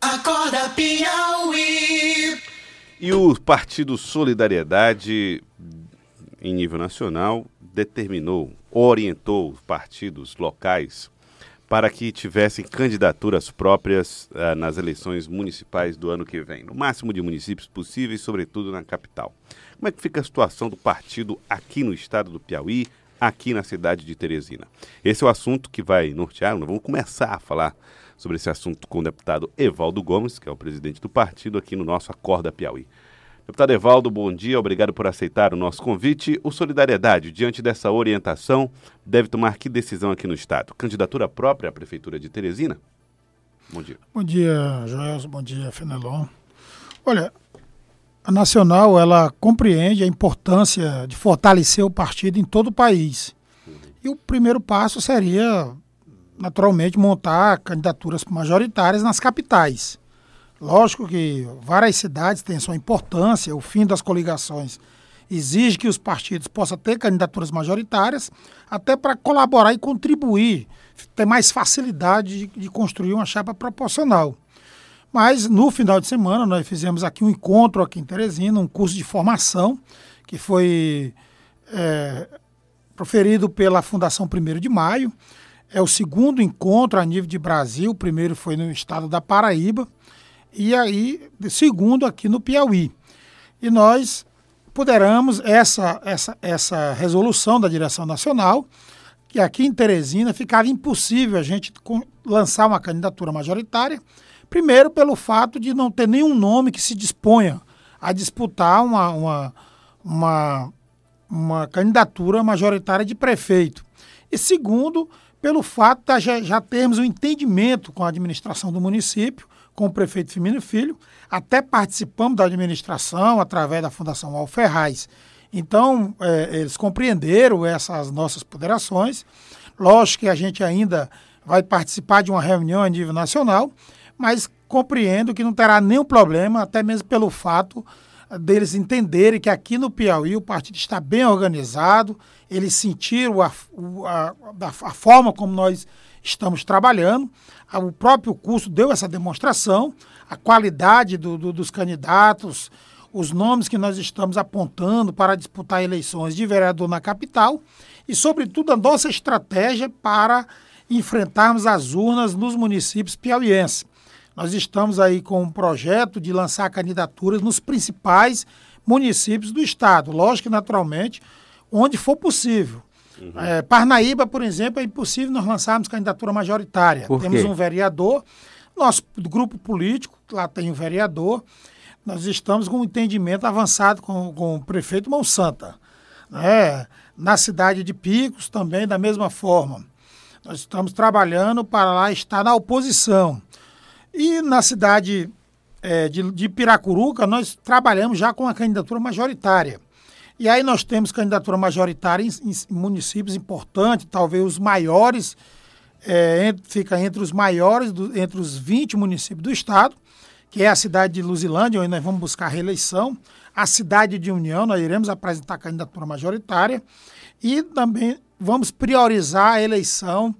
Acorda Piauí. E o Partido Solidariedade, em nível nacional, determinou, orientou os partidos locais para que tivessem candidaturas próprias uh, nas eleições municipais do ano que vem, no máximo de municípios possíveis, sobretudo na capital. Como é que fica a situação do partido aqui no estado do Piauí, aqui na cidade de Teresina? Esse é o assunto que vai nortear, nós vamos começar a falar sobre esse assunto com o deputado Evaldo Gomes, que é o presidente do partido aqui no nosso Acorda Piauí. Deputado Evaldo, bom dia, obrigado por aceitar o nosso convite. O Solidariedade, diante dessa orientação, deve tomar que decisão aqui no Estado? Candidatura própria à Prefeitura de Teresina? Bom dia. Bom dia, Joel, bom dia, Fenelon. Olha, a Nacional, ela compreende a importância de fortalecer o partido em todo o país. E o primeiro passo seria naturalmente, montar candidaturas majoritárias nas capitais. Lógico que várias cidades têm sua importância, o fim das coligações exige que os partidos possam ter candidaturas majoritárias, até para colaborar e contribuir, ter mais facilidade de, de, construir uma chapa proporcional. Mas no final de semana nós fizemos aqui um encontro aqui em Teresina, um curso de formação que foi é, proferido pela Fundação 1 de Maio, é o segundo encontro a nível de Brasil. O primeiro foi no estado da Paraíba e aí segundo aqui no Piauí. E nós poderamos essa essa essa resolução da direção nacional que aqui em Teresina ficava impossível a gente lançar uma candidatura majoritária, primeiro pelo fato de não ter nenhum nome que se disponha a disputar uma, uma, uma, uma candidatura majoritária de prefeito. E segundo, pelo fato de já, já termos um entendimento com a administração do município, com o prefeito Firmino Filho, até participamos da administração através da Fundação Alferraz. Então, é, eles compreenderam essas nossas ponderações. Lógico que a gente ainda vai participar de uma reunião a nível nacional, mas compreendo que não terá nenhum problema, até mesmo pelo fato deles entenderem que aqui no Piauí o partido está bem organizado, eles sentiram a, a, a, a forma como nós estamos trabalhando. O próprio curso deu essa demonstração, a qualidade do, do, dos candidatos, os nomes que nós estamos apontando para disputar eleições de vereador na capital e, sobretudo, a nossa estratégia para enfrentarmos as urnas nos municípios piauienses. Nós estamos aí com um projeto de lançar candidaturas nos principais municípios do estado. Lógico que, naturalmente, onde for possível. Uhum. É, Parnaíba, por exemplo, é impossível nós lançarmos candidatura majoritária. Temos um vereador, nosso grupo político, lá tem um vereador. Nós estamos com um entendimento avançado com, com o prefeito Monsanta. Né? Na cidade de Picos, também da mesma forma. Nós estamos trabalhando para lá estar na oposição. E na cidade é, de, de Piracuruca, nós trabalhamos já com a candidatura majoritária. E aí nós temos candidatura majoritária em, em municípios importantes, talvez os maiores, é, entre, fica entre os maiores, do, entre os 20 municípios do estado, que é a cidade de Luzilândia, onde nós vamos buscar reeleição, a cidade de União, nós iremos apresentar candidatura majoritária, e também vamos priorizar a eleição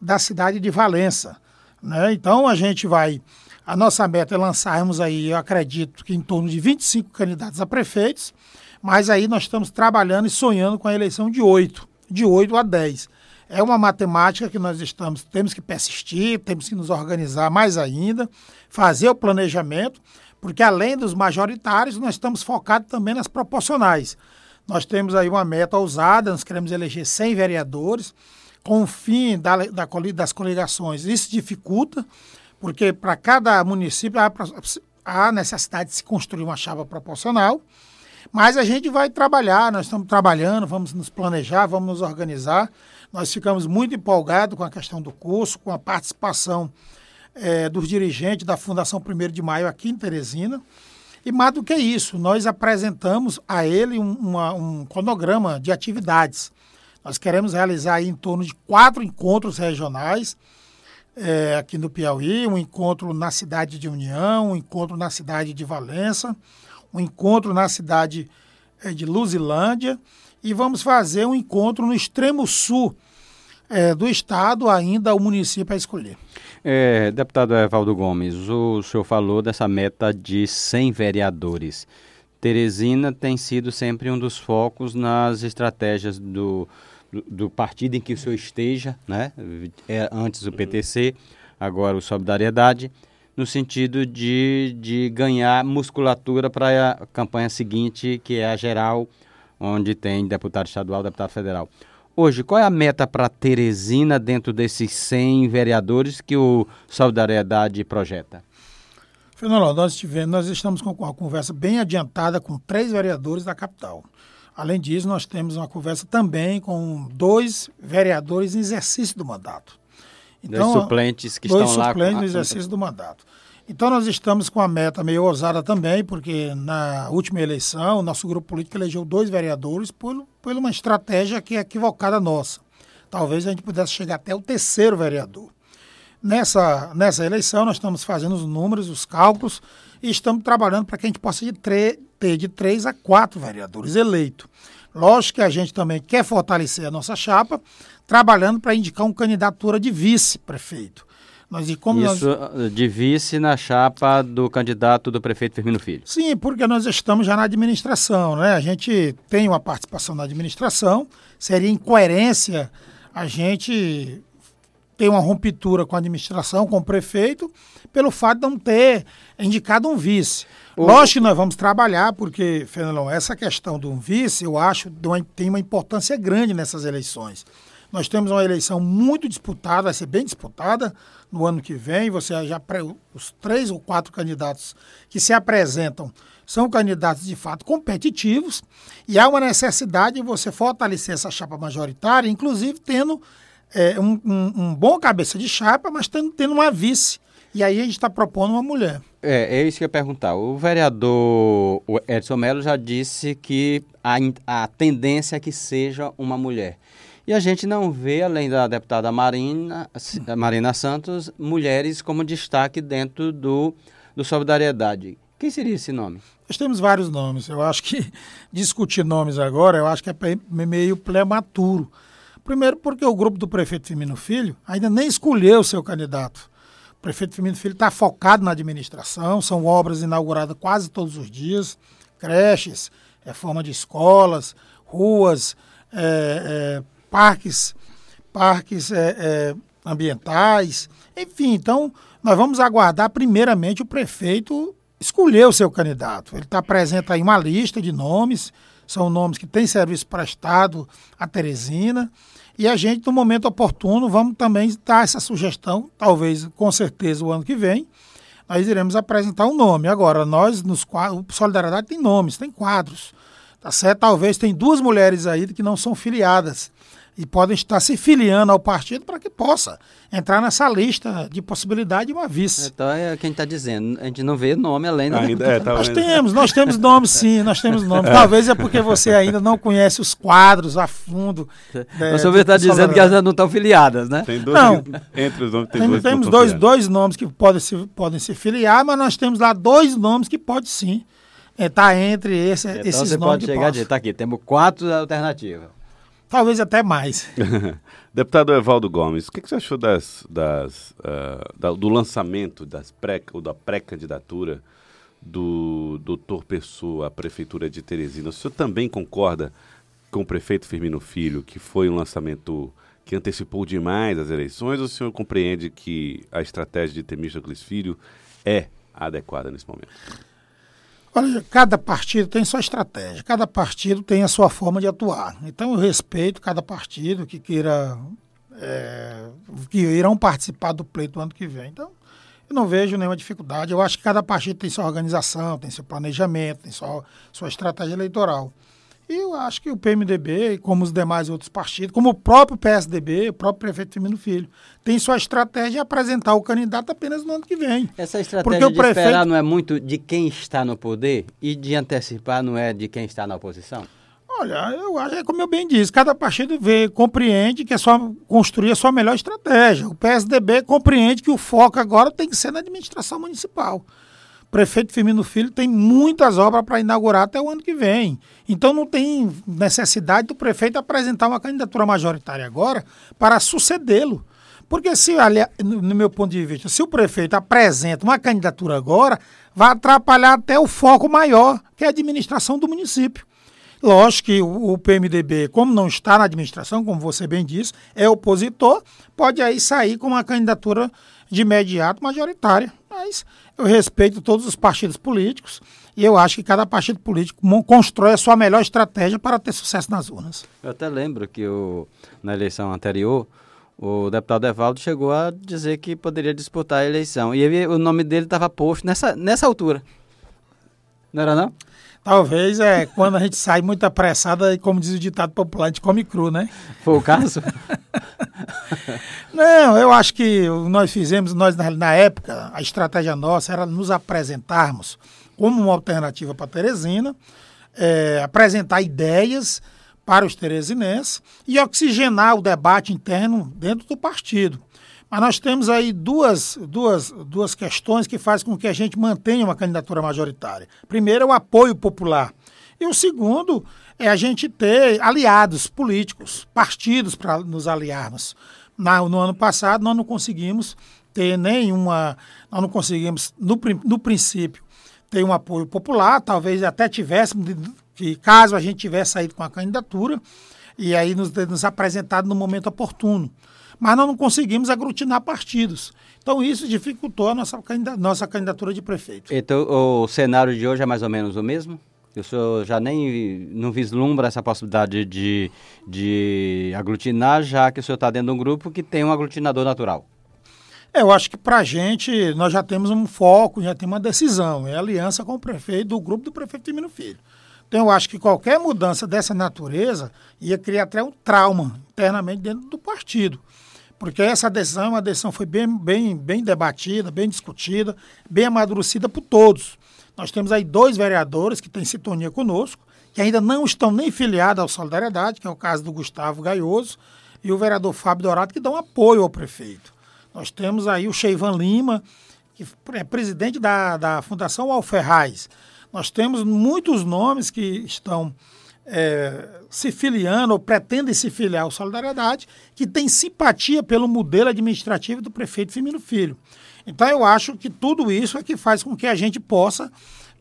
da cidade de Valença. Né? Então a gente vai. A nossa meta é lançarmos aí, eu acredito que em torno de 25 candidatos a prefeitos, mas aí nós estamos trabalhando e sonhando com a eleição de 8, de 8 a 10. É uma matemática que nós estamos, temos que persistir, temos que nos organizar mais ainda, fazer o planejamento, porque além dos majoritários, nós estamos focados também nas proporcionais. Nós temos aí uma meta ousada, nós queremos eleger 100 vereadores, com o fim da, da, das coligações. Isso dificulta, porque para cada município há, há necessidade de se construir uma chapa proporcional, mas a gente vai trabalhar, nós estamos trabalhando, vamos nos planejar, vamos nos organizar. Nós ficamos muito empolgados com a questão do curso, com a participação é, dos dirigentes da Fundação 1 de Maio aqui em Teresina. E mais do que isso, nós apresentamos a ele um, uma, um cronograma de atividades nós queremos realizar em torno de quatro encontros regionais é, aqui no Piauí, um encontro na cidade de União, um encontro na cidade de Valença, um encontro na cidade é, de Luzilândia e vamos fazer um encontro no extremo sul é, do Estado ainda o município a escolher. É, deputado Evaldo Gomes, o senhor falou dessa meta de 100 vereadores. Teresina tem sido sempre um dos focos nas estratégias do, do, do partido em que o senhor esteja, né? É, antes o PTC, agora o Solidariedade, no sentido de, de ganhar musculatura para a campanha seguinte, que é a geral, onde tem deputado estadual, deputado federal. Hoje, qual é a meta para Teresina dentro desses 100 vereadores que o Solidariedade projeta? Fernando, nós, tivemos, nós estamos com uma conversa bem adiantada com três vereadores da capital. Além disso, nós temos uma conversa também com dois vereadores em exercício do mandato. Então, dois suplentes que dois estão lá. Dois suplentes no exercício do mandato. Então nós estamos com a meta meio ousada também, porque na última eleição o nosso grupo político elegeu dois vereadores por, por uma estratégia que é equivocada nossa. Talvez a gente pudesse chegar até o terceiro vereador. Nessa, nessa eleição nós estamos fazendo os números, os cálculos e estamos trabalhando para que a gente possa de ter de três a quatro vereadores eleitos. Lógico que a gente também quer fortalecer a nossa chapa, trabalhando para indicar uma candidatura de vice-prefeito. Nós, e como Isso nós... de vice na chapa do candidato do prefeito Firmino Filho. Sim, porque nós estamos já na administração, né? A gente tem uma participação na administração, seria incoerência a gente ter uma ruptura com a administração, com o prefeito, pelo fato de não ter indicado um vice. Lógico que nós vamos trabalhar, porque, Fernandão, essa questão do vice, eu acho, tem uma importância grande nessas eleições. Nós temos uma eleição muito disputada, vai ser bem disputada no ano que vem. Você já os três ou quatro candidatos que se apresentam são candidatos de fato competitivos e há uma necessidade de você fortalecer essa chapa majoritária, inclusive tendo é, um, um, um, bom cabeça de chapa, mas tendo, tendo uma vice. E aí a gente está propondo uma mulher. É, é isso que eu ia perguntar. O vereador Edson Mello já disse que a, a tendência é que seja uma mulher. E a gente não vê, além da deputada Marina, Marina Santos, mulheres como destaque dentro do, do Solidariedade. Quem seria esse nome? Nós temos vários nomes. Eu acho que discutir nomes agora, eu acho que é meio prematuro. Primeiro porque o grupo do prefeito Firmino Filho ainda nem escolheu o seu candidato. O prefeito Firmino Filho está focado na administração, são obras inauguradas quase todos os dias, creches, reforma de escolas, ruas, é, é, parques, parques é, é, ambientais, enfim. Então, nós vamos aguardar primeiramente o prefeito escolher o seu candidato. Ele está apresenta aí uma lista de nomes, são nomes que têm serviço prestado a Teresina. E a gente, no momento oportuno, vamos também dar essa sugestão, talvez, com certeza, o ano que vem, nós iremos apresentar um nome. Agora, nós, nos quadros, Solidariedade tem nomes, tem quadros, tá certo? Talvez tem duas mulheres aí que não são filiadas e podem estar se filiando ao partido para que possa entrar nessa lista de possibilidade de uma vice. Então é quem está dizendo, a gente não vê nome além do... Ainda, é, tá nós temos, nós temos nomes sim, nós temos nomes. É. Talvez é porque você ainda não conhece os quadros a fundo. É, o senhor está dizendo que elas não estão filiadas, né? Tem dois, não, entre os nomes tem, tem dois Temos dois, dois nomes que podem se, podem se filiar, mas nós temos lá dois nomes que podem sim estar entre esse, então esses você nomes. Pode chegar de, tá aqui, temos quatro alternativas. Talvez até mais. Deputado Evaldo Gomes, o que, que você achou das, das, uh, da, do lançamento das pré, ou da pré-candidatura do doutor Pessoa à Prefeitura de Teresina? O senhor também concorda com o prefeito Firmino Filho que foi um lançamento que antecipou demais as eleições ou o senhor compreende que a estratégia de Temístocles Filho é adequada nesse momento? Olha, cada partido tem sua estratégia, cada partido tem a sua forma de atuar. Então eu respeito cada partido que queira é, que irão participar do pleito ano que vem. Então, eu não vejo nenhuma dificuldade. Eu acho que cada partido tem sua organização, tem seu planejamento, tem sua, sua estratégia eleitoral. E eu acho que o PMDB, como os demais outros partidos, como o próprio PSDB, o próprio prefeito Firmino Filho, tem sua estratégia de apresentar o candidato apenas no ano que vem. Essa estratégia Porque de prefeito... esperar não é muito de quem está no poder e de antecipar não é de quem está na oposição? Olha, eu acho, é como eu bem disse, cada partido vê, compreende que é só construir a sua melhor estratégia. O PSDB compreende que o foco agora tem que ser na administração municipal prefeito Firmino Filho tem muitas obras para inaugurar até o ano que vem. Então não tem necessidade do prefeito apresentar uma candidatura majoritária agora para sucedê-lo. Porque se, no meu ponto de vista, se o prefeito apresenta uma candidatura agora, vai atrapalhar até o foco maior, que é a administração do município. Lógico que o PMDB, como não está na administração, como você bem disse, é opositor, pode aí sair com uma candidatura de imediato majoritária. Mas eu respeito todos os partidos políticos e eu acho que cada partido político constrói a sua melhor estratégia para ter sucesso nas urnas. Eu até lembro que o, na eleição anterior, o deputado Evaldo chegou a dizer que poderia disputar a eleição. E ele, o nome dele estava posto nessa, nessa altura. Não era não? Talvez é quando a gente sai muito apressada e, como diz o ditado popular, a gente come cru, né? Foi o caso? Não, eu acho que nós fizemos, nós na, na época, a estratégia nossa era nos apresentarmos como uma alternativa para Teresina, é, apresentar ideias para os teresinenses e oxigenar o debate interno dentro do partido. Mas nós temos aí duas, duas, duas questões que fazem com que a gente mantenha uma candidatura majoritária. Primeiro é o apoio popular. E o segundo é a gente ter aliados políticos, partidos para nos aliarmos. Na, no ano passado nós não conseguimos ter nenhuma, nós não conseguimos, no, no princípio, ter um apoio popular, talvez até tivéssemos que caso a gente tivesse saído com a candidatura e aí nos, nos apresentado no momento oportuno. Mas nós não conseguimos aglutinar partidos. Então isso dificultou a nossa, nossa candidatura de prefeito. Então o cenário de hoje é mais ou menos o mesmo? O senhor já nem não vislumbra essa possibilidade de, de aglutinar, já que o senhor está dentro de um grupo que tem um aglutinador natural. Eu acho que para a gente, nós já temos um foco, já temos uma decisão. É aliança com o prefeito, do grupo do prefeito Firmino Filho. Então, eu acho que qualquer mudança dessa natureza ia criar até um trauma internamente dentro do partido. Porque essa decisão, uma decisão foi bem, bem, bem debatida, bem discutida, bem amadurecida por todos. Nós temos aí dois vereadores que têm sintonia conosco, que ainda não estão nem filiados ao Solidariedade, que é o caso do Gustavo Gaioso, e o vereador Fábio Dourado, que dão apoio ao prefeito. Nós temos aí o Cheivan Lima, que é presidente da, da Fundação Alferraz, nós temos muitos nomes que estão é, se filiando ou pretendem se filiar ao Solidariedade, que têm simpatia pelo modelo administrativo do prefeito Firmino Filho. Então eu acho que tudo isso é que faz com que a gente possa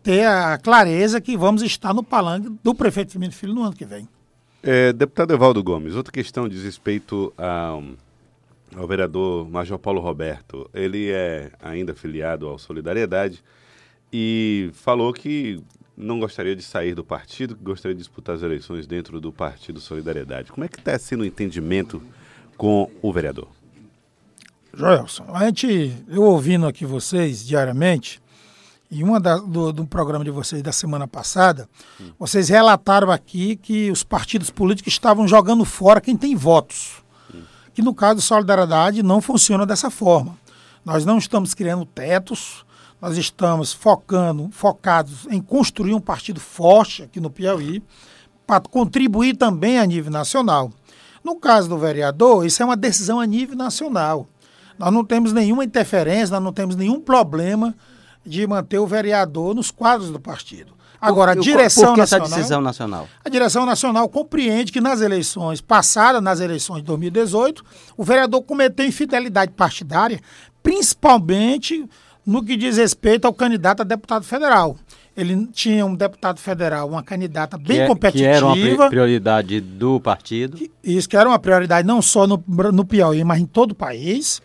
ter a clareza que vamos estar no palanque do prefeito Firmino Filho no ano que vem. É, deputado Evaldo Gomes, outra questão diz respeito ao, ao vereador Major Paulo Roberto. Ele é ainda filiado ao Solidariedade e falou que não gostaria de sair do partido, gostaria de disputar as eleições dentro do Partido Solidariedade. Como é que está sendo o entendimento com o vereador? Joelson, a gente, eu ouvindo aqui vocês diariamente, e uma da, do, do programa de vocês da semana passada, hum. vocês relataram aqui que os partidos políticos estavam jogando fora quem tem votos. Hum. Que no caso do Solidariedade não funciona dessa forma. Nós não estamos criando tetos, nós estamos focando, focados em construir um partido forte aqui no Piauí, para contribuir também a nível nacional. No caso do vereador, isso é uma decisão a nível nacional. Nós não temos nenhuma interferência, nós não temos nenhum problema de manter o vereador nos quadros do partido. Agora, a direção por que nacional. Essa decisão nacional? A direção nacional compreende que nas eleições passadas, nas eleições de 2018, o vereador cometeu infidelidade partidária, principalmente no que diz respeito ao candidato a deputado federal. Ele tinha um deputado federal, uma candidata bem que é, competitiva. Que era uma prioridade do partido. Isso que era uma prioridade não só no, no Piauí, mas em todo o país,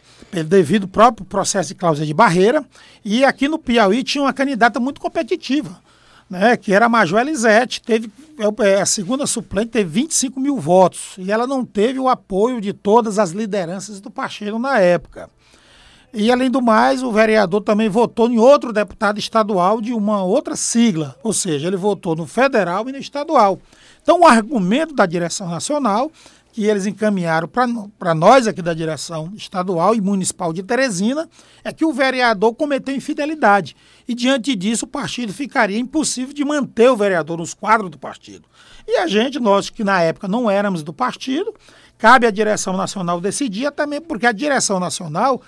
devido ao próprio processo de cláusula de barreira. E aqui no Piauí tinha uma candidata muito competitiva, né, que era a Major Elisete. Teve, é, é a segunda suplente teve 25 mil votos. E ela não teve o apoio de todas as lideranças do partido na época. E, além do mais, o vereador também votou em outro deputado estadual de uma outra sigla, ou seja, ele votou no federal e no estadual. Então, o argumento da direção nacional, que eles encaminharam para nós aqui da direção estadual e municipal de Teresina, é que o vereador cometeu infidelidade. E, diante disso, o partido ficaria impossível de manter o vereador nos quadros do partido. E a gente, nós que na época não éramos do partido, cabe à direção nacional decidir, também porque a direção nacional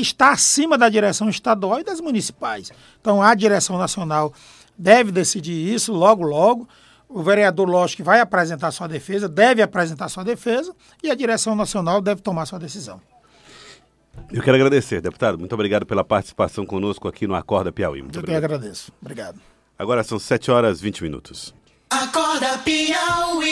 está acima da direção estadual e das municipais. Então a direção nacional deve decidir isso logo, logo. O vereador, lógico, que vai apresentar sua defesa, deve apresentar sua defesa e a direção nacional deve tomar sua decisão. Eu quero agradecer, deputado. Muito obrigado pela participação conosco aqui no Acorda Piauí. Muito Eu que obrigado. agradeço. Obrigado. Agora são 7 horas e 20 minutos. Acorda Piauí.